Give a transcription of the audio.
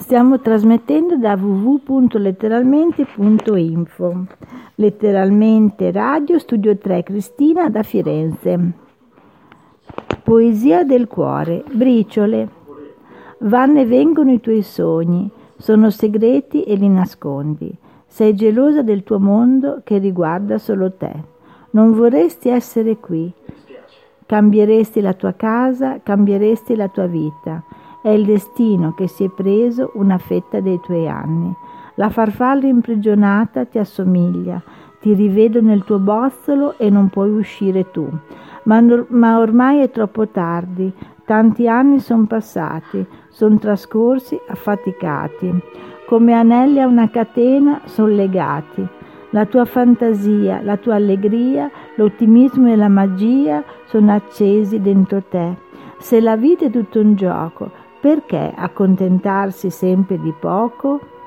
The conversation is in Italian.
Stiamo trasmettendo da www.letteralmente.info. Letteralmente Radio Studio 3 Cristina da Firenze. Poesia del cuore, briciole. Vanno e vengono i tuoi sogni, sono segreti e li nascondi. Sei gelosa del tuo mondo che riguarda solo te. Non vorresti essere qui. Cambieresti la tua casa, cambieresti la tua vita è il destino che si è preso una fetta dei tuoi anni. La farfalla imprigionata ti assomiglia, ti rivedo nel tuo bozzolo e non puoi uscire tu. Ma, ma ormai è troppo tardi, tanti anni sono passati, sono trascorsi affaticati. Come anelli a una catena sono legati. La tua fantasia, la tua allegria, l'ottimismo e la magia sono accesi dentro te. Se la vita è tutto un gioco, perché accontentarsi sempre di poco?